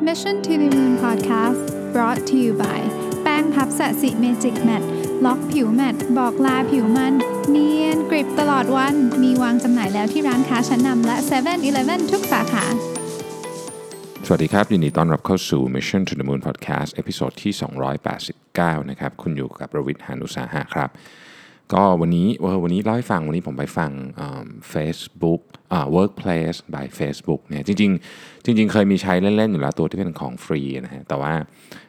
Mission to the Moon Podcast brought to you by แป้งพัฟ SASI Magic Matte Lock ผิว matte บอกลาผิวมัน เนียนกริบตลอดวัน มีวางจำหน่ายแล้วที่ร้านค้าชั้นนำและ7 e เ e ่ e อทุกสาขา สวัสดีครับ ยินดีต้อนรับเข้าสู่ Mission to the Moon Podcast episode ที่ 289 นะครับ คุณอยู่กับประวิทย์หานุสาหะครับ ก็วันนี้เออวันนี้เล่าให้ฟังวันนี้ผมไปฟังเฟซบุ๊กอ่า workplace by Facebook เนี่ยจริงๆ จริง ๆ เคยมีใช้เล่น ๆ อยู่แล้วตัวที่เป็นของฟรีนะฮะแต่ว่า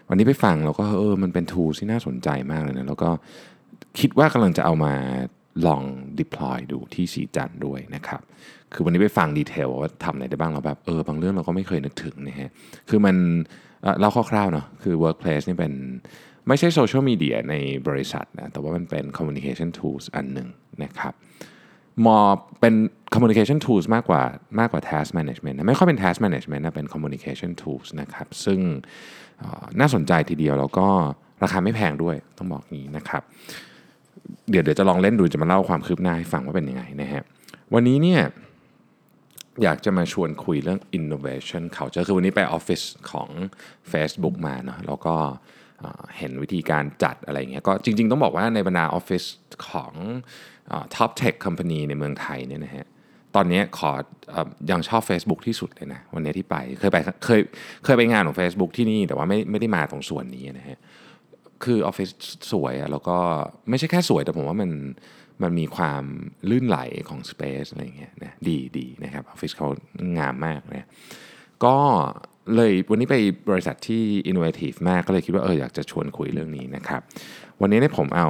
วันนี้ไปฟังเราก็เออมันเป็นทูที่น่าสนใจมากเลยนะ แล้วก็คิดว่ากำลังจะเอามาลอง deploy ดูที่สีจันด์ด้วยนะครับ คือวันนี้ไปฟังดีเทลว่าทำอะไรได้บ้างเราแบบเออบางเรื่องเราก็ไม่เคยนึกถึงนะฮะคือมันเล่าคร่าวๆเนาะคือ workplace นี่เป็นไม่ใช่โซเชียลมีเดียในบริษัทนะแต่ว่ามันเป็น communication tools อันหนึ่งนะครับมอเป็น communication tools มากกว่ามากกว่า task management นะไม่ค่อยเป็น task management นะเป็น communication tools นะครับซึ่งน่าสนใจทีเดียวแล้วก็ราคาไม่แพงด้วยต้องบอกงี้นะครับ เดี๋ยวเดี๋ยวจะลองเล่นดูจะมาเล่าความคืบหน้าให้ฟังว่าเป็นยังไงนะฮะวันนี้เนี่ย อยากจะมาชวนคุยเรื่อง innovation culture คือวันนี้ไปออฟฟิศของ Facebook มาเนาะแล้วก็เห็นวิธีการจัดอะไรเงี้ยก็จริง ๆ ต้องบอกว่าในบรรดาออฟฟิศของเอ่อ top tech company ในเมืองไทยเนี่ยนะฮะตอนนี้ขอออยังชอบ Facebook ที่สุดเลยนะ วันนี้ที่ไปเคยไปเคยเคยไปงานของ Facebook ที่นี่แต่ว่าไม่ไม่ได้มาตรงส่วนนี้นะฮะคือออฟฟิศสวยอะแล้วก็ไม่ใช่แค่สวยแต่ผมว่ามัน มันมีความลื่นไหลของ Space อะไรเงี้ยนะดีดีนะครับออฟฟิศเขางามมากนะก็เลยวันนี้ไปบริษัทที่ innovative มากก็เลยคิดว่าเอออยากจะชวนคุยเรื่องนี้นะครับ วันนี้เนี่ยผมเอา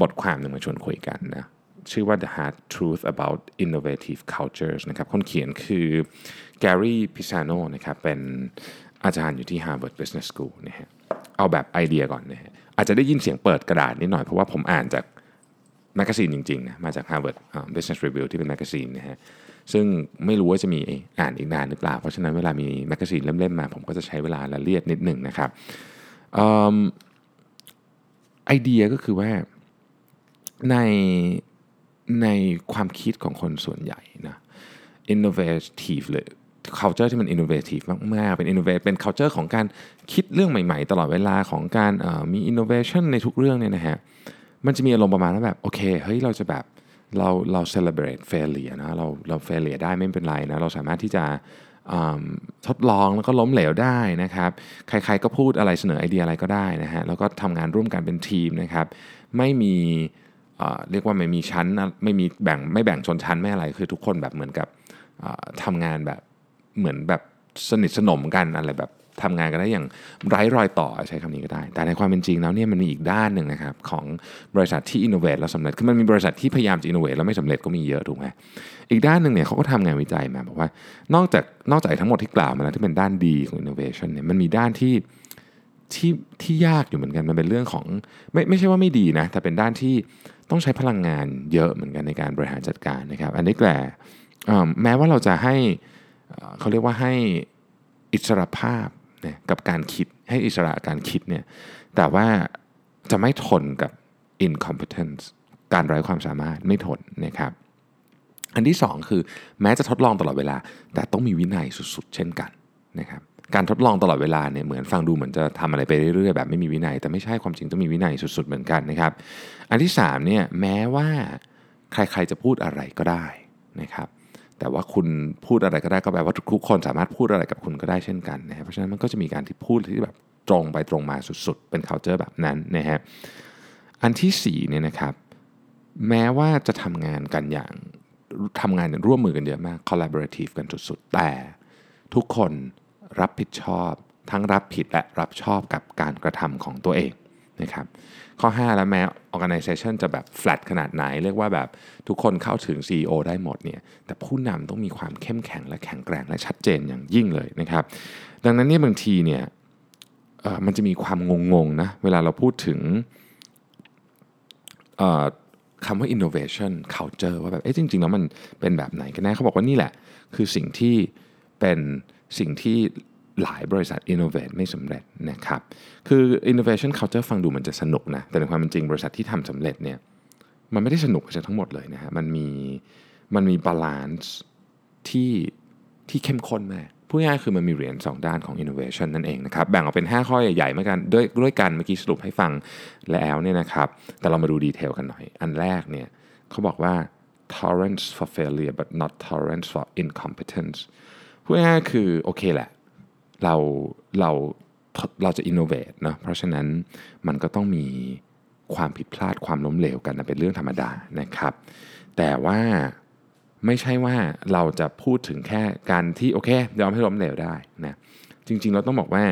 บทความหนึ่งมาชวนคุยกันนะชื่อว่า The Hard Truth About Innovative Cultures นะครับคนเขียนคือ Gary Pisano นะครับเป็นอาจารย์อยู่ที่ Harvard Business School นะฮะเอาแบบไอเดียก่อนนะฮะอาจจะได้ยินเสียงเปิดกระดาษนิดหน่อยเพราะว่าผมอ่านจาก แมกกาซีนจริงๆนะมาจาก Harvard Business Review ที่เป็น magazine นะฮะซึ่งไม่รู้ว่าจะมีอ่านอีกนานหรือเปล่า เพราะฉะนั้นเวลามี magazine เล่มๆมา ผมก็จะใช้เวลาละเลียดนิดหนึ่งนะครับอืมไอเดียก็คือว่าในในความคิดของคนส่วนใหญ่นะ innovative เลย culture ที่มัน innovative มาก ๆ เป็น innovate เป็น culture ของการคิดเรื่องใหม่ ๆ ตลอดเวลาของการมี innovation ในทุกเรื่องเนี่ยนะฮะ มันจะมีอารมณ์ประมาณว่าแบบโอเคเฮ้ยเราจะแบบเราเรา celebrate failure นะเราเรา failure ได้ไม่เป็นไรนะเราสามารถที่จะทดลองแล้วก็ล้มเหลวได้นะครับใครๆก็พูดอะไรเสนอไอเดียอะไรก็ได้นะฮะแล้วก็ทำงานร่วมกันเป็นทีมนะครับไม่มีเรียกว่าไม่มีชั้นไม่มีแบ่งไม่แบ่งชนชั้นไม่อะไรคือทุกคนแบบเหมือนกับทำงานแบบเหมือนแบบสนิทสนมกันอะไรแบบ ทำงานกันได้อย่างไร้รอยต่อใช้คำนี้ก็ได้ แต่ในความเป็นจริงแล้วเนี่ยมันมีอีกด้านหนึ่งนะครับของบริษัทที่ innovate แล้วสำเร็จคือมันมีบริษัทที่พยายามจะ innovate แล้วไม่สำเร็จก็มีเยอะถูกไหมอีกด้านหนึ่งเนี่ยเขาก็ทำงานวิจัยมาบอกว่านอกจากนอกจากทั้งหมดที่กล่าวมาแล้วที่เป็นด้านดีของอินโนเวชันเนี่ยมันมีด้านที่ที่ที่ยากอยู่เหมือนกันมันเป็นเรื่องของไม่ไม่ใช่ว่าไม่ดีนะแต่เป็นด้านที่ต้องใช้พลังงานเยอะเหมือนกันในการบริหารจัดการนะครับอันนี้แกลแม้ว่าเราจะให้เขาเรียกว่าให้อิสรภาพ นี่ยกับการคิดให้อิสระการคิดเนี่ยแต่ว่าจะไม่ทนกับ incompetence การไร้ความสามารถไม่ทนนะครับอันที่สองคือแม้จะทดลองตลอดเวลา แต่ต้องมีวินัยสุดๆ เช่นกันนะครับการทดลองตลอดเวลาเนี่ยเหมือนฟังดูเหมือนจะทำอะไรไปเรื่อยๆแบบไม่มีวินัย แต่ไม่ใช่ความจริงต้องมีวินัยสุดๆ เหมือนกันนะครับอันที่สามเนี่ยแม้ว่าใครๆจะพูดอะไรก็ได้นะครับ แต่ว่าคุณพูดอะไรก็ได้ก็แปลว่าทุกคนสามารถพูดอะไรกับคุณก็ได้เช่นกันนะครับเพราะฉะนั้นมันก็จะมีการที่พูดที่แบบตรงไปตรงมาสุดๆ เป็น culture แบบนั้นนะฮะอันที่สี่เนี่ยนะครับแม้ว่าจะทำงานกันอย่างทำงานร่วมมือกันเยอะมาก collaborative กันสุดๆ แต่ทุกคนรับผิดชอบ ทั้งรับผิดและรับชอบกับการกระทำของตัวเอง นะครับข้อ 5 แล้วแม้ organization จะแบบ flat ขนาดไหน เรียกว่าแบบทุกคนเข้าถึง CEO ได้หมดเนี่ยแต่ผู้นำต้องมีความเข้มแข็งและแข็งแกร่งและชัดเจนอย่างยิ่งเลยนะครับดังนั้นเนี่ยบางทีเนี่ยมันจะมีความงงๆนะเวลาเราพูดถึงคำว่า innovation culture ว่าแบบเอ๊ะจริง ๆ แล้วมันเป็นแบบไหนกันแน่เขาบอกว่านี่แหละ คือสิ่งที่เป็นสิ่งที่ หลายบริษัท innovate ไม่สำเร็จนะครับคือ innovation culture ฟังดูมันจะสนุกนะแต่ในความเป็นจริงบริษัทที่ทำสำเร็จเนี่ยมันไม่ได้สนุกซะทั้งหมดเลยนะฮะมันมีมันมี balance ที่ที่เข้มข้นมากพูดง่ายๆคือมันมีเหรียญ2 ด้านของ innovation นั่นเองนะครับแบ่งออกเป็น 5 ข้อใหญ่ๆเหมือนกันด้วยด้วยกันเมื่อกี้สรุปให้ฟังแล้วเนี่ยนะครับแต่เรามาดู detail กันหน่อย อันแรกเนี่ยเขาบอกว่า tolerance for failure but not tolerance for incompetence พูดง่ายๆคือโอเคแหละ เราเราเราจะ innovate เนาะเพราะฉะนั้นมันก็ต้องมีความผิดพลาดความล้มเหลวกันนะเป็นเรื่องธรรมดานะครับ แต่ว่าไม่ใช่ว่าเราจะพูดถึงแค่การที่โอเคยอมให้ล้มเหลวได้นะจริงๆ เราต้องบอกว่า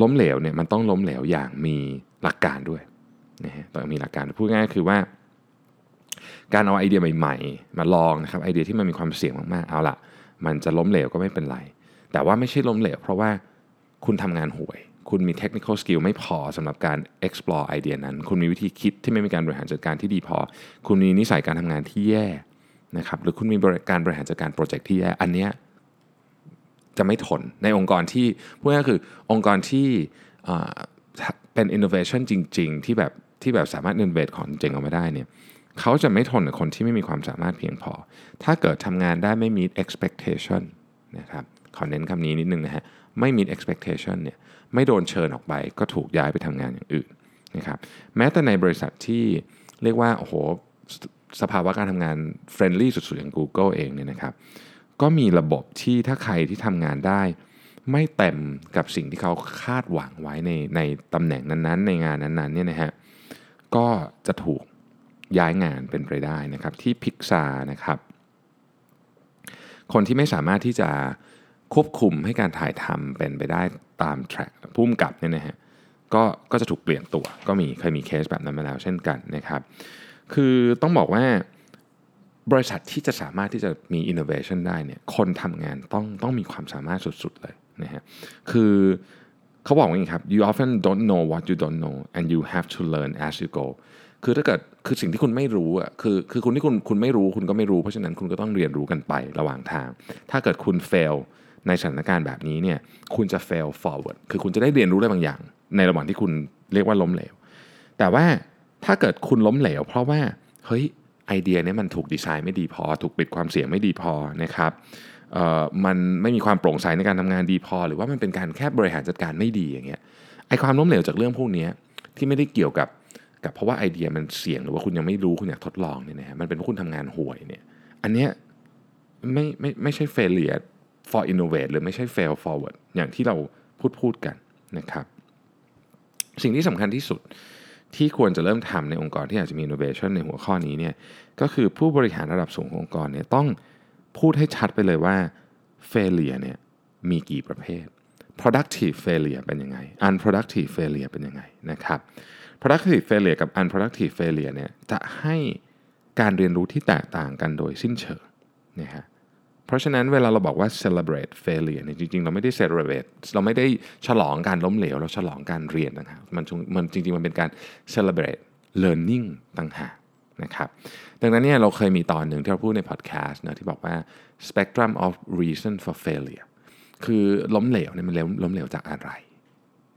ล้มเหลวเนี่ยมันต้องล้มเหลวอย่างมีหลักการด้วยนะฮะต้องมีหลักการพูดง่ายๆคือว่า การเอาไอเดียใหม่ ๆ มาลองนะครับไอเดียที่มันมีความเสี่ยงมากๆเอาละมันจะล้มเหลวก็ไม่เป็นไร แต่ว่าไม่ใช่ล้มเหลวเพราะว่าคุณทำงานห่วย คุณมี technical skill ไม่พอสำหรับการ explore ไอเดียนั้น คุณมีวิธีคิดที่ไม่มีการบริหารจัดการที่ดีพอ คุณมีนิสัยการทำงานที่แย่นะครับหรือคุณมีการบริหารจัดการโปรเจกต์ที่แย่อันเนี้ยจะไม่ทนในองค์กรที่พูดง่ายคือองค์กรที่เป็น innovation จริง ๆ ที่แบบที่แบบสามารถ innovate ของจริงออกมาได้เนี่ยเขาจะไม่ทนกับคนที่ไม่มีความสามารถเพียงพอ ถ้าเกิดทำงานได้ไม่ meet expectation นะครับ ขอเน้นคำนี้นิดนึงนะฮะไม่ meet expectation เนี่ยไม่โดนเชิญออกไปก็ถูกย้ายไปทำงานอย่างอื่นนะครับแม้แต่ในบริษัทที่เรียกว่าโอ้โหสภาวะการทำงานเฟรนลี่สุดๆอย่าง Google เองเนี่ยนะครับก็มีระบบที่ถ้าใครที่ทำงานได้ ไม่เต็มกับสิ่งที่เขาคาดหวังไว้ในในตำแหน่งนั้นๆ ในงานนั้นๆเนี่ยนะฮะก็จะถูกย้ายงานเป็นไปได้นะครับที่พิกซานะครับคนที่ไม่สามารถที่จะ ควบคุมให้การถ่ายทำเป็นไปได้ตามแทร็กพุ่มกับเนี่ยนะฮะก็ก็จะถูกเปลี่ยนตัวก็มีเคยมีเคสแบบนั้นมาแล้วเช่นกันนะครับ คือต้องบอกว่าบริษัทที่จะสามารถที่จะมี innovation ได้เนี่ยคนทำงานต้องต้องมีความสามารถสุดๆเลยนะฮะคือเขาบอกว่าอย่างครับ you often don't know what you don't know and you have to learn as you go คือถ้าเกิดคือสิ่งที่คุณไม่รู้อะคือคือคุณที่คุณคุณไม่รู้คุณก็ไม่รู้เพราะฉะนั้นคุณก็ต้องเรียนรู้กันไประหว่างทาง ถ้าเกิดคุณ fail ในสถานการณ์แบบนี้เนี่ยคุณจะ fail forward คือคุณจะได้เรียนรู้อะไรบางอย่าง ในระหว่างที่คุณเรียกว่าล้มเหลว แต่ว่าถ้าเกิดคุณล้มเหลว เพราะว่าเฮ้ยไอเดียนี้มันถูกดีไซน์ไม่ดีพอ ถูกปิดความเสี่ยงไม่ดีพอนะครับมันไม่มีความโปร่งใสในการทำงานดีพอ หรือว่ามันเป็นการแค่บริหารจัดการไม่ดีอย่างเงี้ยไอความล้มเหลวจากเรื่องพวกนี้ที่ไม่ได้เกี่ยวกับกับเพราะว่าไอเดียมันเสี่ยงหรือว่าคุณยังไม่รู้คุณอยากทดลองเนี่ยนะมันเป็นเพราะคุณทำงานห่วยเนี่ยอันเนี้ยไม่ไม่ไม่ใช่ failure for innovate หรือไม่ใช่ fail forward อย่างที่เราพูดพูดกันนะครับ สิ่งที่สำคัญที่สุดที่ควรจะเริ่มทำในองค์กรที่อาจจะมี innovation ในหัวข้อนี้เนี่ยก็คือผู้บริหารระดับสูงขององค์กรเนี่ยต้องพูดให้ชัดไปเลยว่า failure เนี่ยมีกี่ประเภท productive failure เป็นยังไง unproductive failure เป็นยังไงนะครับ productive failure กับ unproductive failure เนี่ยจะให้การเรียนรู้ที่แตกต่างกันโดยสิ้นเชิงนะฮะ เพราะฉะนั้นเวลาเราบอกว่า celebrate failure เนี่ยจริงๆ เราไม่ได้ celebrate เราไม่ได้ฉลองการล้มเหลว เราฉลองการเรียนต่างหากมันมันจริงๆ มันเป็นการ celebrate learning ต่างหากนะครับดังนั้นเนี่ยเราเคยมีตอนหนึ่งที่เราพูดในพอดแคสต์นะที่บอกว่า spectrum of reason for failure คือล้มเหลวเนี่ยมันล้มเหลวจากอะไร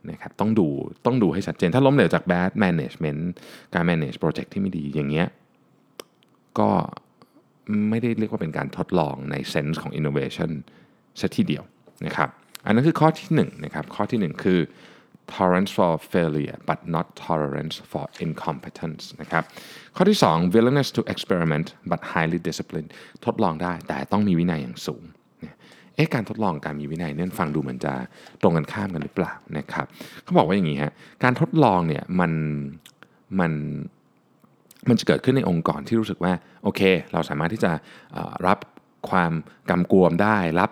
นะครับต้องดูต้องดูให้ชัดเจน ถ้าล้มเหลวจาก bad management การ manage project ที่ไม่ดีอย่างเงี้ยก็ ไม่ได้เรียกว่าเป็นการทดลองในเซนส์ของ innovation ซะทีเดียวนะครับอันนั้นคือข้อที่1นนะครับข้อที่ 1 คือ tolerance for failure but not tolerance for incompetence นะครับข้อที่ 2 willingness to experiment but highly disciplined ทดลองได้แต่ต้องมีวินัยอย่างสูงเอ๊ะการทดลองการมีวินัยเนี่ยฟังดูเหมือนจะตรงกันข้ามกันหรือเปล่านะครับเขาบอกว่าอย่างนี้ฮะการทดลองเนี่ยมันมัน มันจะเกิดขึ้นในองค์กรที่รู้สึกว่าโอเค เราสามารถที่จะรับความกำกวมได้รับ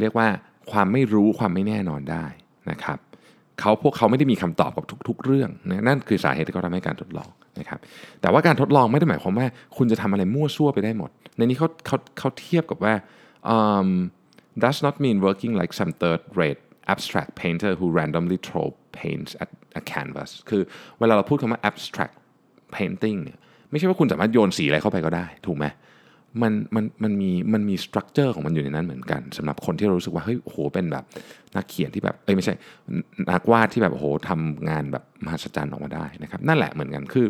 เรียกว่าความไม่รู้ความไม่แน่นอนได้นะครับเขาพวกเขาไม่ได้มีคำตอบกับทุก ๆ เรื่องนะนั่นคือสาเหตุที่เขาทำให้การทดลองนะครับแต่ว่าการทดลองไม่ได้หมายความว่า คุณจะทำอะไรมั่วซั่วไปได้หมด ในนี้เขาเขาเขาเทียบกับว่า um, does not mean working like some third rate abstract painter who randomly throw paints at a canvas คือเวลาเราพูดคำว่า abstract painting เนี่ยไม่ใช่ว่าคุณสามารถโยนสีอะไรเข้าไปก็ได้ถูกไหมมันมันมันมีมันมีสตรัคเจอร์ของมันอยู่ในนั้นเหมือนกันสำหรับคนที่เรารู้สึกว่าเฮ้ยโหเป็นแบบนักเขียนที่แบบเอ้ยไม่ใช่นักวาดที่แบบโหทำงานแบบมหัศจรรย์ออกมาได้นะครับ นั่นแหละเหมือนกันคือ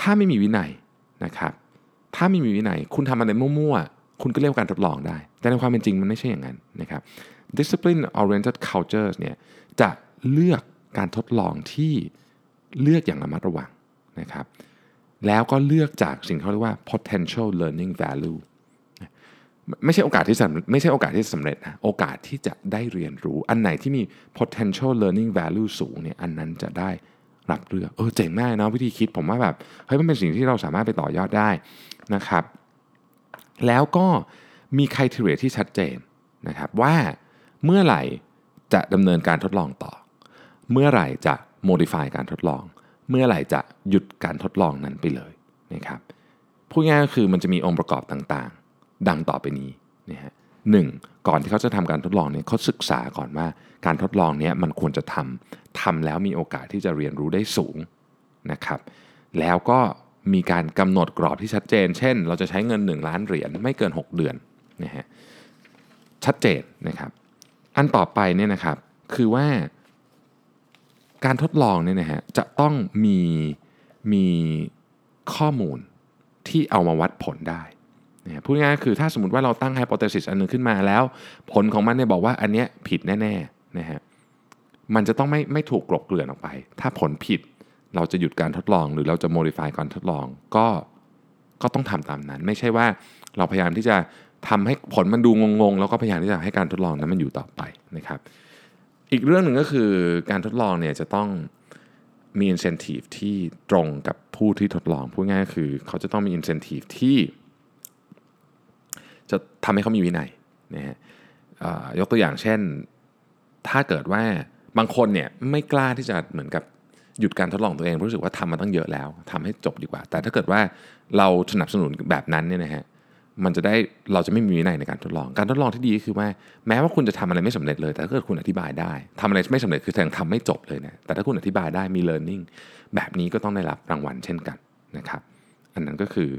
ถ้าไม่มีวินัยนะครับ ถ้าไม่มีวินัย คุณทำอะไรมั่วๆ คุณก็เรียกว่าการทดลองได้ แต่ในความเป็นจริงมันไม่ใช่อย่างนั้นนะครับ discipline oriented cultures เนี่ยจะเลือกการทดลองที่เลือกอย่างระมัดระวัง นะครับแล้วก็เลือกจากสิ่งที่เขาเรียกว่า potential learning value ไม่ใช่โอกาสที่สำไม่ใช่โอกาสที่สำเร็จนะโอกาสที่จะได้เรียนรู้ อันไหนที่มี potential learning value สูงเนี่ยอันนั้นจะได้รับเลือกเออเจ๋งมากนะวิธีคิดผมว่าแบบเฮ้ยมันเป็นสิ่งที่เราสามารถไปต่อยอดได้นะครับ แล้วก็มีคุณทีเรียที่ชัดเจนนะครับว่าเมื่อไหร่จะดำเนินการทดลองต่อ เมื่อไหร่จะ modify การทดลอง เมื่อไหร่จะหยุดการทดลองนั้นไปเลยนะครับพูดง่ายก็คือมันจะมีองค์ประกอบต่างๆ ดังต่อไปนี้นะฮะหนึ่งก่อนที่เขาจะทำการทดลองเนี่ยเขาศึกษาก่อนว่า การทดลองเนี้ยมันควรจะทำทำแล้วมีโอกาสที่จะเรียนรู้ได้สูงนะครับ แล้วก็มีการกำหนดกรอบที่ชัดเจน เช่น เราจะใช้เงิน 1 ล้านเหรียญไม่เกิน 6 เดือนนะฮะชัดเจนนะครับ อันต่อไปเนี่ยนะครับคือว่า การทดลองเนี่ยนะฮะจะต้องมีมีข้อมูลที่เอามาวัดผลได้นะพูดง่ายๆคือถ้าสมมติว่าเราตั้งไฮโปเทซิสอันหนึงขึ้นมาแล้ว ผลของมันเนี่ยบอกว่าอันเนี้ยผิดแน่ๆนะฮะมันจะต้องไม่ไม่ถูกกลบเกลื่อนออกไป ถ้าผลผิดเราจะหยุดการทดลองหรือเราจะ modify การทดลองก็ก็ต้องทำตามนั้น ไม่ใช่ว่าเราพยายามที่จะทำให้ผลมันดูงงๆ แล้วก็พยายามที่จะให้การทดลองนั้นมันอยู่ต่อไปนะครับ อีกเรื่องหนึ่งก็คือการทดลองเนี่ยจะต้องมี incentive ที่ตรงกับผู้ที่ทดลองพูดง่ายคือ เขาจะต้องมี incentive ที่จะทำให้เขามีวินัยนะฮะอ่ายกตัวอย่างเช่น ถ้าเกิดว่าบางคนเนี่ยไม่กล้าที่จะเหมือนกับหยุดการทดลองตัวเองเพราะรู้สึกว่าทำมาตั้งเยอะแล้วทำให้จบดีกว่า แต่ถ้าเกิดว่าเราสนับสนุนแบบนั้นเนี่ยนะฮะ มันจะได้เราจะไม่มีวินัยในการทดลอง การทดลองที่ดีคือว่าแม้ว่าคุณจะทำอะไรไม่สำเร็จเลย แต่ถ้าเกิดคุณอธิบายได้ทำอะไรไม่สำเร็จคือแสดงทำไม่จบเลยนะแต่ถ้าคุณอธิบายได้มี learning แบบนี้ก็ต้องได้รับรางวัลเช่นกันนะครับ อันนั้นก็คือ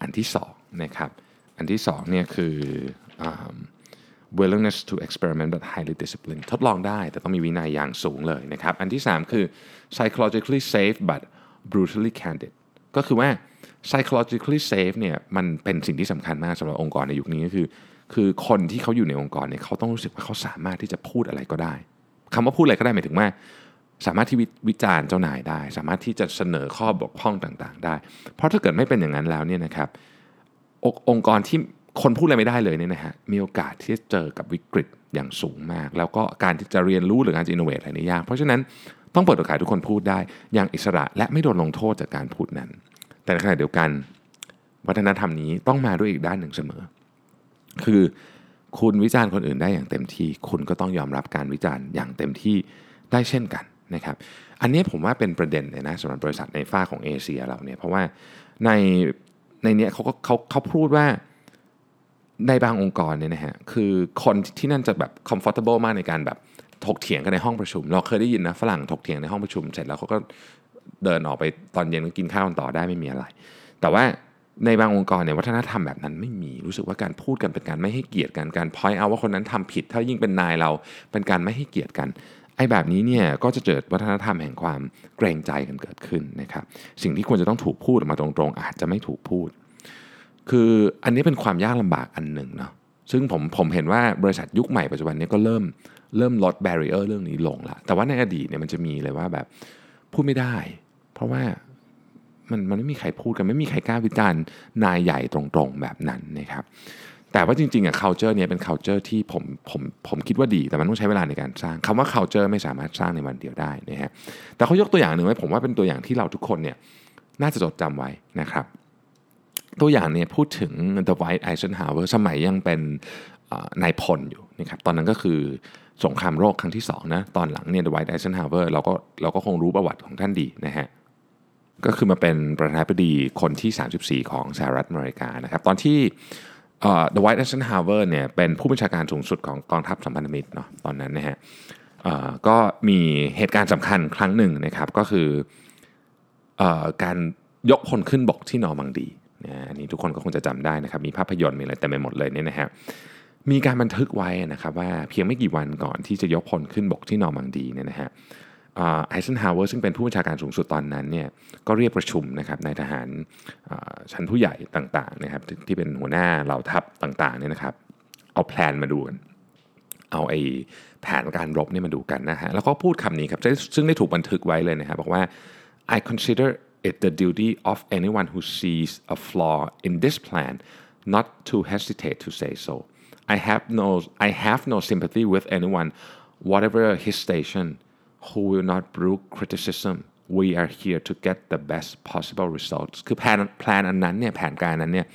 อันที่สองนะครับอันที่สองเนี่ยคืออ willingness to experiment but highly disciplined ทดลองได้แต่ต้องมีวินัยอย่างสูงเลยนะครับ อันที่ 3 คือ psychologically safe but brutally candid ก็คือว่า psychologically safe เนี่ยมันเป็นสิ่งที่สำคัญมากสำหรับองค์กรในยุคนี้ก็คือ คือคนที่เขาอยู่ในองค์กรเนี่ยเขาต้องรู้สึกว่าเขาสามารถที่จะพูดอะไรก็ได้คำว่าพูดอะไรก็ได้หมายถึงว่าสามารถที่วิวจารณ์เจ้านายได้ สามารถที่จะเสนอข้อบกพร่องต่างๆ ได้ เพราะถ้าเกิดไม่เป็นอย่างนั้นแล้วเนี่ยนะครับององค์กรที่คนพูดอะไรไม่ได้เลยเนี่ยนะฮะมีโอกาสที่จะเจอกับวิกฤตอย่างสูงมาก แล้วก็การที่จะเรียนรู้หรือการจะอินโนเวทอะไรนี่ยากเพราะฉะนั้นต้องเปิดโอกาสทุกคนพูดได้อย่างอิสระและไม่โดนลงโทษจากการพูดนั้น แต่ในขณะเดียวกัน วัฒนธรรมนี้ต้องมาด้วยอีกด้านหนึ่งเสมอ คือคุณวิจารณ์คนอื่นได้อย่างเต็มที่ คุณก็ต้องยอมรับการวิจารณ์อย่างเต็มที่ได้เช่นกันนะครับอันนี้ผมว่าเป็นประเด็นเลยนะสำหรับบริษัทในฝ้าของเอเชียเราเนี่ยเพราะว่าในในเนี้ยเขาก็เขาเขาพูดว่าในบางองค์กรเนี่ยนะฮะคือคนที่นั่นจะแบบ comfortable มากในการแบบถกเถียงกันในห้องประชุม เราเคยได้ยินนะฝรั่งถกเถียงในห้องประชุมเสร็จแล้วเขาก็ เดินออกไปตอนเย็นก็กินข้าวกันต่อได้ไม่มีอะไร แต่ว่าในบางองค์กรเนี่ยวัฒนธรรมแบบนั้นไม่มีรู้สึกว่าการพูดกันเป็นการไม่ให้เกียรติกันการ point out ว่าคนนั้นทำผิด ถ้ายิ่งเป็นนายเราเป็นการไม่ให้เกียรติกันไอ้แบบนี้เนี่ยก็จะเกิดวัฒนธรรมแห่งความเกรงใจกันเกิดขึ้นนะครับสิ่งที่ควรจะต้องถูกพูดออกมาตรงๆ อาจจะไม่ถูกพูด คืออันนี้เป็นความยากลำบากอันหนึ่งเนาะซึ่งผมผมเห็นว่าบริษัทยุคใหม่ปัจจุบันนี้ก็เริ่มเริ่มลดแบร r เออร์เรื่องนี้ลงละแต่ว่าในอดีตเนี่ยมันจะมีเลยว่าแบบ พูดไม่ได้ เพราะว่ามันมันไม่มีใครพูดกันไม่มีใครกล้าวิจารณ์นายใหญ่ตรงๆแบบนั้นนะครับแต่ว่าจริงๆอะ culture เนี่ยเป็น culture ที่ผมผมผมคิดว่าดี แต่มันต้องใช้เวลาในการสร้างคำว่า culture ไม่สามารถสร้างในวันเดียวได้นะฮะแต่เขายกตัวอย่างหนึ่งไว้ผมว่าเป็นตัวอย่างที่เราทุกคนเนี่ยน่าจะจดจำไว้นะครับ ตัวอย่างเนี่ยพูดถึง The White Eisenhower สมัยยังเป็นนายพลอยู่นะครับตอนนั้นก็คือ สงครามโลกครั้งที่2นะตอนหลังเนี่ย The White Eisenhower เราก็เราก็คงรู้ประวัติของท่านดีนะฮะก็คือมาเป็นประธานาธิบดีคนที่ 34 ของสหรัฐอเมริกานะครับตอนที่ The White Eisenhower เนี่ยเป็นผู้บัญชาการสูงสุดของกองทัพสัมพันธมิตรเนาะตอนนั้นนะฮะก็มีเหตุการณ์สำคัญครั้งหนึ่งนะครับก็คืออการยกพลขึ้นบกที่นอร์มังดีอันนี้ทุกคนก็คงจะจำได้นะครับมีภาพยนตร์มีอะไรเต็มไปหมดเลยเนี่ยนะฮะ มีการบันทึกไว้นะครับว่าเพียงไม่กี่วันก่อนที่จะยกพลขึ้นบกที่นอร์มังดีเนี่ยนะฮะไอเซนฮาวเวอร์ซึ่งเป็นผู้บัญชาการสูงสุดตอนนั้นเนี่ยก็เรียกประชุมนะครับในทหารชั้นผู้ใหญ่ต่างๆนะครับที่เป็นหัวหน้าเหล่าทัพต่างๆเนี่ยนะครับเอาแพลนมาดูกันเอาไอ้แผนการรบเนี่ยมาดูกันนะฮะแล้วก็พูดคำนี้ครับซึ่งได้ถูกบันทึกไว้เลยนะครับบอกว่า I consider it the duty of anyone who sees a flaw in this plan not to hesitate to say so I have no I have no sympathy with anyone whatever his station who will not brook criticism we are here to get the best possible results คือแผนแผนอันนั้นเนี่ยแผนการนั้นเนี่ย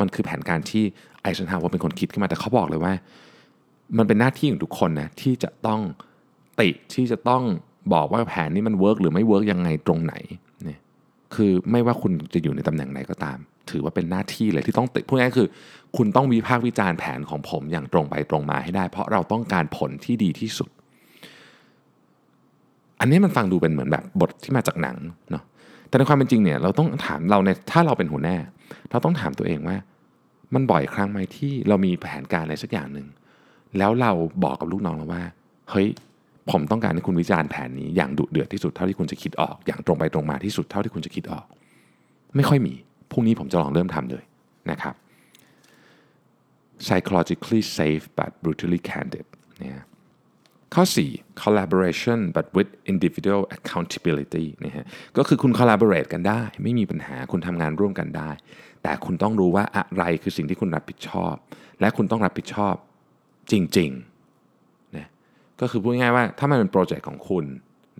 มันคือแผนการที่ไอเซนฮาวเวอร์เป็นคนคิดขึ้นมาแต่เขาบอกเลยว่า มันเป็นหน้าที่ของทุกคนนะที่จะต้องติที่จะต้องบอกว่าแผนนี้มัน work หรือไม่ work ยังไงตรงไหนเนี่ยคือไม่ว่าคุณจะอยู่ในตำแหน่งไหนก็ตาม ถือว่าเป็นหน้าที่เลยที่ต้องติพูดง่ายคือ คุณต้องวิพากษ์วิจารณ์แผนของผมอย่างตรงไปตรงมาให้ได้ เพราะเราต้องการผลที่ดีที่สุด อันนี้มันฟังดูเป็นเหมือนแบบบทที่มาจากหนังเนาะแต่ในความเป็นจริงเนี่ยเราต้องถามเราในถ้าเราเป็นหัวหน้า เราต้องถามตัวเองว่า มันบ่อยครั้งไหมที่เรามีแผนการอะไรสักอย่างหนึ่งแล้วเราบอกกับลูกน้องเราว่า เฮ้ยผมต้องการให้คุณวิจารณ์แผนนี้อย่างดุเดือดที่สุดเท่าที่คุณจะคิดออก อย่างตรงไปตรงมาที่สุดเท่าที่คุณจะคิดออก ไม่ค่อยมีพรุ่งนี้ผมจะลองเริ่มทำเลยนะครับ psychologically safe but brutally candid เนี่ยข้อ 4 collaboration but with individual accountability นะฮะก็คือคุณ collaborate กันได้ ไม่มีปัญหาคุณทำงานร่วมกันได้ แต่คุณต้องรู้ว่าอะไรคือสิ่งที่คุณรับผิดชอบ และคุณต้องรับผิดชอบจริงๆนะก็คือพูดง่ายๆว่าถ้ามันเป็นโปรเจกต์ของคุณ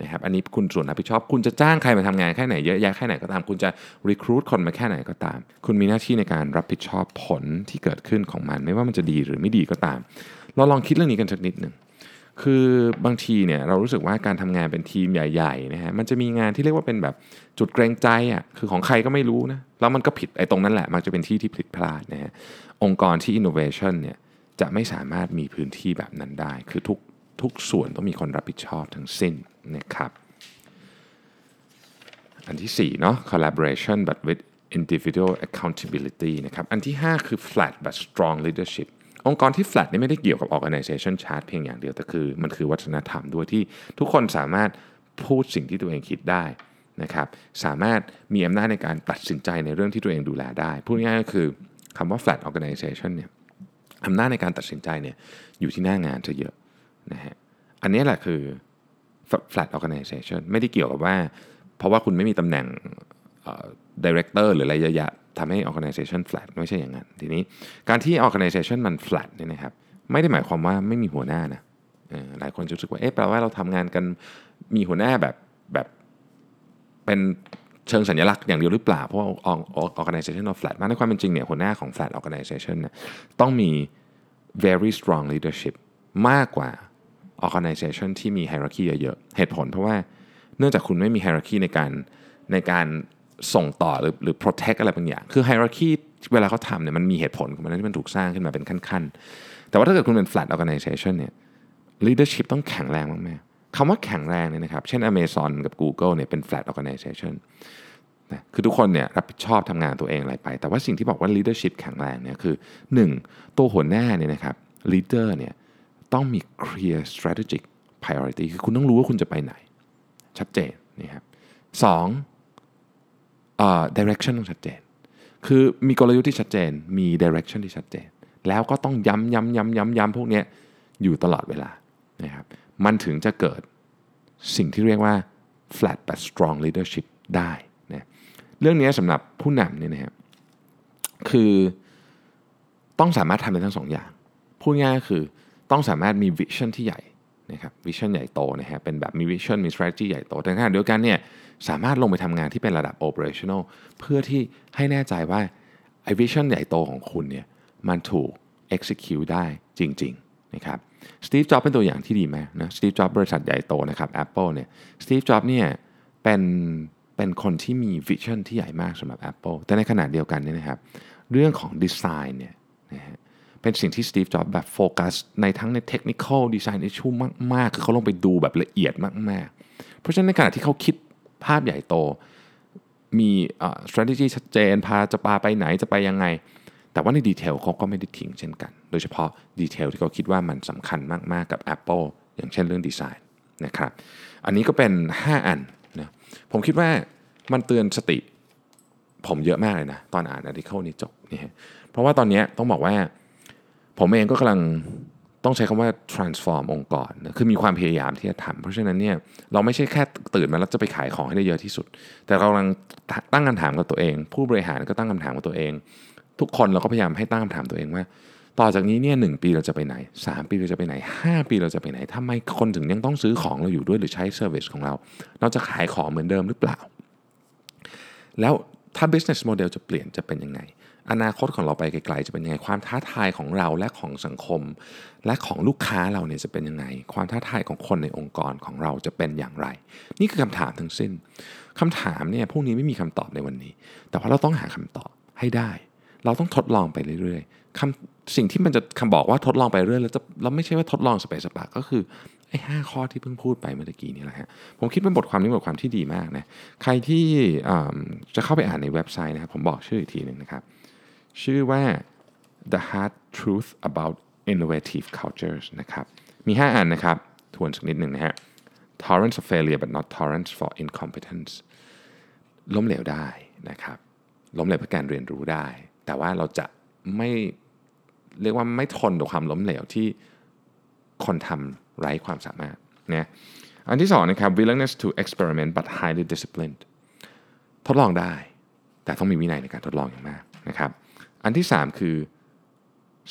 นะครับอันนี้คุณส่วนรับผิดชอบ คุณจะจ้างใครมาทำงานแค่ไหนเยอะแยะแค่ไหนก็ตาม คุณจะรีคูดคนมาแค่ไหนก็ตาม คุณมีหน้าที่ในการรับผิดชอบผลที่เกิดขึ้นของมัน ไม่ว่ามันจะดีหรือไม่ดีก็ตาม เราลองคิดเรื่องนี้กันสักนิดหนึ่งคือบางทีเนี่ยเรารู้สึกว่าการทำงานเป็นทีมใหญ่ๆนะฮะมันจะมีงานที่เรียกว่าเป็นแบบจุดเกรงใจอะคือของใครก็ไม่รู้นะแล้วมันก็ผิดไอ้ตรงนั้นแหละมันจะเป็นที่ที่ผิดพลาดนะฮะองค์กรที่ innovation เนี่ยจะไม่สามารถมีพื้นที่แบบนั้นได้ คือทุกทุกส่วนต้องมีคนรับผิดชอบทั้งสิ้น นะครับอันที่4เนาะ collaboration but with individual accountability นะครับ อันที่ 5 คือ flat but strong leadership องค์กรที่ flat นี่ไม่ได้เกี่ยวกับ organization chart เพียงอย่างเดียว แต่คือมันคือวัฒนธรรมด้วยที่ทุกคนสามารถพูดสิ่งที่ตัวเองคิดได้นะครับ สามารถมีอำนาจในการตัดสินใจในเรื่องที่ตัวเองดูแลได้ พูดง่ายก็คือคำว่า flat organization เนี่ยอำนาจในการตัดสินใจเนี่ยอยู่ที่หน้างานจะเยอะนะฮะ อันนี้แหละคือ flat organization ไม่ได้เกี่ยวกับว่า เพราะว่าคุณไม่มีตำแหน่ง director หรืออะไรเยอะๆทำให้ organization flat ไม่ใช่อย่างนั้น ทีนี้การที่ organization มัน flat เนี่ยนะครับไม่ได้หมายความว่าไม่มีหัวหน้านะหลายคนรู้สึกว่าเอ๊ะแปลว่าเราทำงานกันมีหัวหน้าแบบแบบเป็นเชิงสัญลักษณ์อย่างเดียวหรือเปล่า เพราะว่า organization of flat มากในความเป็นจริงเนี่ยหัวหน้าของ flat organization เนี่ยต้องมี very strong leadership มากกว่า organization ที่มี hierarchy เยอะๆ เหตุผลเพราะว่าเนื่องจากคุณไม่มี hierarchy ในการในการส่งต่อหรือหรือ protect อะไรบางอย่าง คือ hierarchy เวลาเขาทำเนี่ยมันมีเหตุผลของมันที่มันถูกสร้างขึ้นมาเป็นขั้นๆ แต่ว่าถ้าเกิดคุณเป็น flat organization เนี่ย leadership ต้องแข็งแรงมากๆคำว่าแข็งแรงเนี่ยนะครับ เช่น Amazon กับ Google เนี่ยเป็น flat organization นะคือทุกคนเนี่ยรับผิดชอบทำงานตัวเองอะไรไป แต่ว่าสิ่งที่บอกว่า leadership แข็งแรงเนี่ยคือ 1. ตัวหัวหน้าเนี่ยนะครับ leader เนี่ย ต้องมี clear strategic priority คือคุณต้องรู้ว่าคุณจะไปไหน ชัดเจนนะครับสอง direction ต้องชัดเจน คือมีกลยุทธ์ที่ชัดเจน มี direction ที่ชัดเจน แล้วก็ต้องย้ำย้ำย้ำย้ำย้ำพวกนี้อยู่ตลอดเวลานะครับ มันถึงจะเกิดสิ่งที่เรียกว่า flat but strong leadership ได้นะเรื่องนี้สำหรับผู้นำเนี่ยนะครับคือต้องสามารถทำได้ทั้งสองอย่าง พูดง่ายก็คือ ต้องสามารถมีวิชั่นที่ใหญ่นะครับวิชั่นใหญ่โตนะฮะเป็นแบบมีวิชั่นมี strategy ใหญ่โต แต่ขณะเดียวกันเนี่ยสามารถลงไปทำงานที่เป็นระดับ operational เพื่อที่ให้แน่ใจว่าไอ้ vision ใหญ่โตของคุณเนี่ยมันถูก execute ได้จริงๆนะครับสตีฟจ็อบเป็นตัวอย่างที่ดีไหมนะสตีฟจ็อบบริษัทใหญ่โตนะครับ Apple เนี่ยสตีฟจ็อบเนี่ยเป็นเป็นคนที่มี vision ที่ใหญ่มากสำหรับ Apple แต่ในขณะเดียวกันเนี่ยนะครับเรื่องของดีไซน์เนี่ยนะฮะ เป็นสิ่งที่สตีฟจ็อบแบบโฟกัสในทั้งใน technical design issue มาก ๆ คือเขาลงไปดูแบบละเอียดมาก ๆ เพราะฉะนั้นในขณะที่เขาคิดภาพใหญ่โต มีอ่า strategy ชัดเจน พาจะปาไปไหนจะไปยังไง แต่ว่าใน detail เขาก็ไม่ได้ทิ้งเช่นกัน โดยเฉพาะ detail ที่เขาคิดว่ามันสำคัญมาก ๆ กับ Apple อย่างเช่นเรื่องดีไซน์นะครับ อันนี้ก็เป็น 5 อันนะผมคิดว่ามันเตือนสติผมเยอะมากเลยนะ ตอนอ่านอาร์ติเคิลนี้จบนี่เพราะว่าตอนนี้ต้องบอกว่า ผมเองก็กำลังต้องใช้คำว่า transform องค์กรนะคือมีความพยายามที่จะทำเพราะฉะนั้นเนี่ยเราไม่ใช่แค่ตื่นมาแล้วจะไปขายของให้ได้เยอะที่สุด แต่เรากำลังตั้งคำถามกับตัวเอง ผู้บริหารก็ตั้งคำถามกับตัวเอง ทุกคนเราก็พยายามให้ตั้งคำถามตัวเองว่า ต่อจากนี้เนี่ยหปีเราจะไปไหน 3 ปีเราจะไปไหน 5 ปีเราจะไปไหนทำไมคนถึงยังต้องซื้อของเราอยู่ด้วยหรือใช้เซอร์วิสของเรา เราจะขายของเหมือนเดิมหรือเปล่า แล้วถ้า business model จะเปลี่ยนจะเป็นยังไง อนาคตของเราไปไกลๆจะเป็นยังไง ความท้าทายของเราและของสังคม และของลูกค้าเราเนี่ยจะเป็นยังไง ความท้าทายของคนในองค์กรของเราจะเป็นอย่างไร นี่คือคำถามทั้งสิ้นคำถามเนี่ยพวกนี้ไม่มีคำตอบในวันนี้ แต่ว่าเราต้องหาคำตอบให้ได้ เราต้องทดลองไปเรื่อยๆคำสิ่งที่มันจะคำบอกว่าทดลองไปเรื่อยแล้วจะเราไม่ใช่ว่าทดลองสเปซสปาก็คือไอ้ห้าข้อที่เพิ่งพูดไปเมื่อกี้นี่แหละฮะผมคิดเป็นบทความนี้บทความที่ดีมากนะใครที่จะเข้าไปอ่านในเว็บไซต์นะครับผมบอกชื่ออีกทีหนึ่งนะครับ ชื่อว่า the hard truth about innovative cultures นะครับ มี 5 อันนะครับ ทวนสักนิดหนึ่งนะฮะ tolerance of failure but not tolerance for incompetence ล้มเหลวได้นะครับ ล้มเหลวเพื่อการเรียนรู้ได้ แต่ว่าเราจะไม่เรียกว่าไม่ทนต่อความล้มเหลวที่คนทำไร้ความสามารถนะอันที่สองนะครับ willingness to experiment but highly disciplined ทดลองได้ แต่ต้องมีวินัยในการทดลองอย่างมากนะครับ อันที่ 3 คือ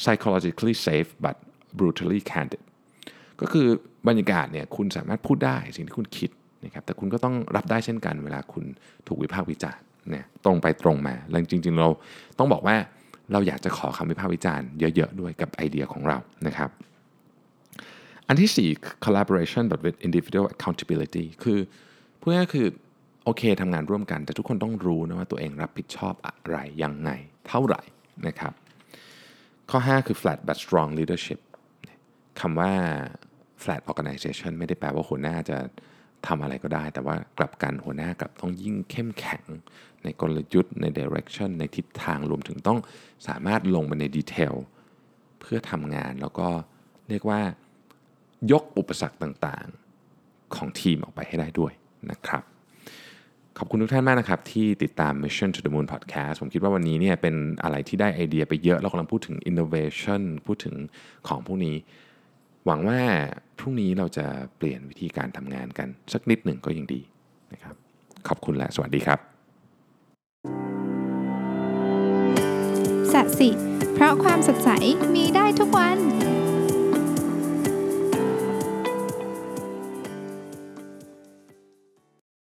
psychologically safe but brutally candid ก็คือบรรยากาศเนี่ยคุณสามารถพูดได้สิ่งที่คุณคิดนะครับแต่คุณก็ต้องรับได้เช่นกันเวลาคุณถูกวิพากษ์วิจารณ์เนี่ยตรงไปตรงมาแล้วจริง ๆ เราต้องบอกว่าเราอยากจะขอคำวิพากษ์วิจารณ์เยอะๆด้วยกับไอเดียของเรานะครับ อันที่ 4 collaboration but with individual accountability คือพูดง่ายๆคือโอเคทำงานร่วมกัน แต่ทุกคนต้องรู้นะว่าตัวเองรับผิดชอบอะไรยังไง เท่าไหร่ นะครับ ข้อ 5 คือ flat but strong leadership คำว่า flat organization ไม่ได้แปลว่าหัวหน้าจะทำอะไรก็ได้ แต่ว่ากลับกันหัวหน้ากลับต้องยิ่งเข้มแข็ง ในกลยุทธ์ใน direction ในทิศทางรวมถึงต้องสามารถลงไปในดีเทลเพื่อทำงานแล้วก็เรียกว่ายกอุปสรรคต่างๆของทีมออกไปให้ได้ด้วยนะครับ ขอบคุณทุกท่านมากนะครับ ที่ติดตาม Mission to the Moon Podcast ผมคิดว่าวันนี้เนี่ยเป็นอะไรที่ได้ไอเดียไปเยอะ เรากำลังพูดถึง innovation พูดถึงของพวกนี้ หวังว่าพรุ่งนี้เราจะเปลี่ยนวิธีการทำงานกันสักนิดหนึ่งก็ยังดีนะครับ ขอบคุณและสวัสดีครับสัสิ เพราะความสดใสมีได้ทุกวัน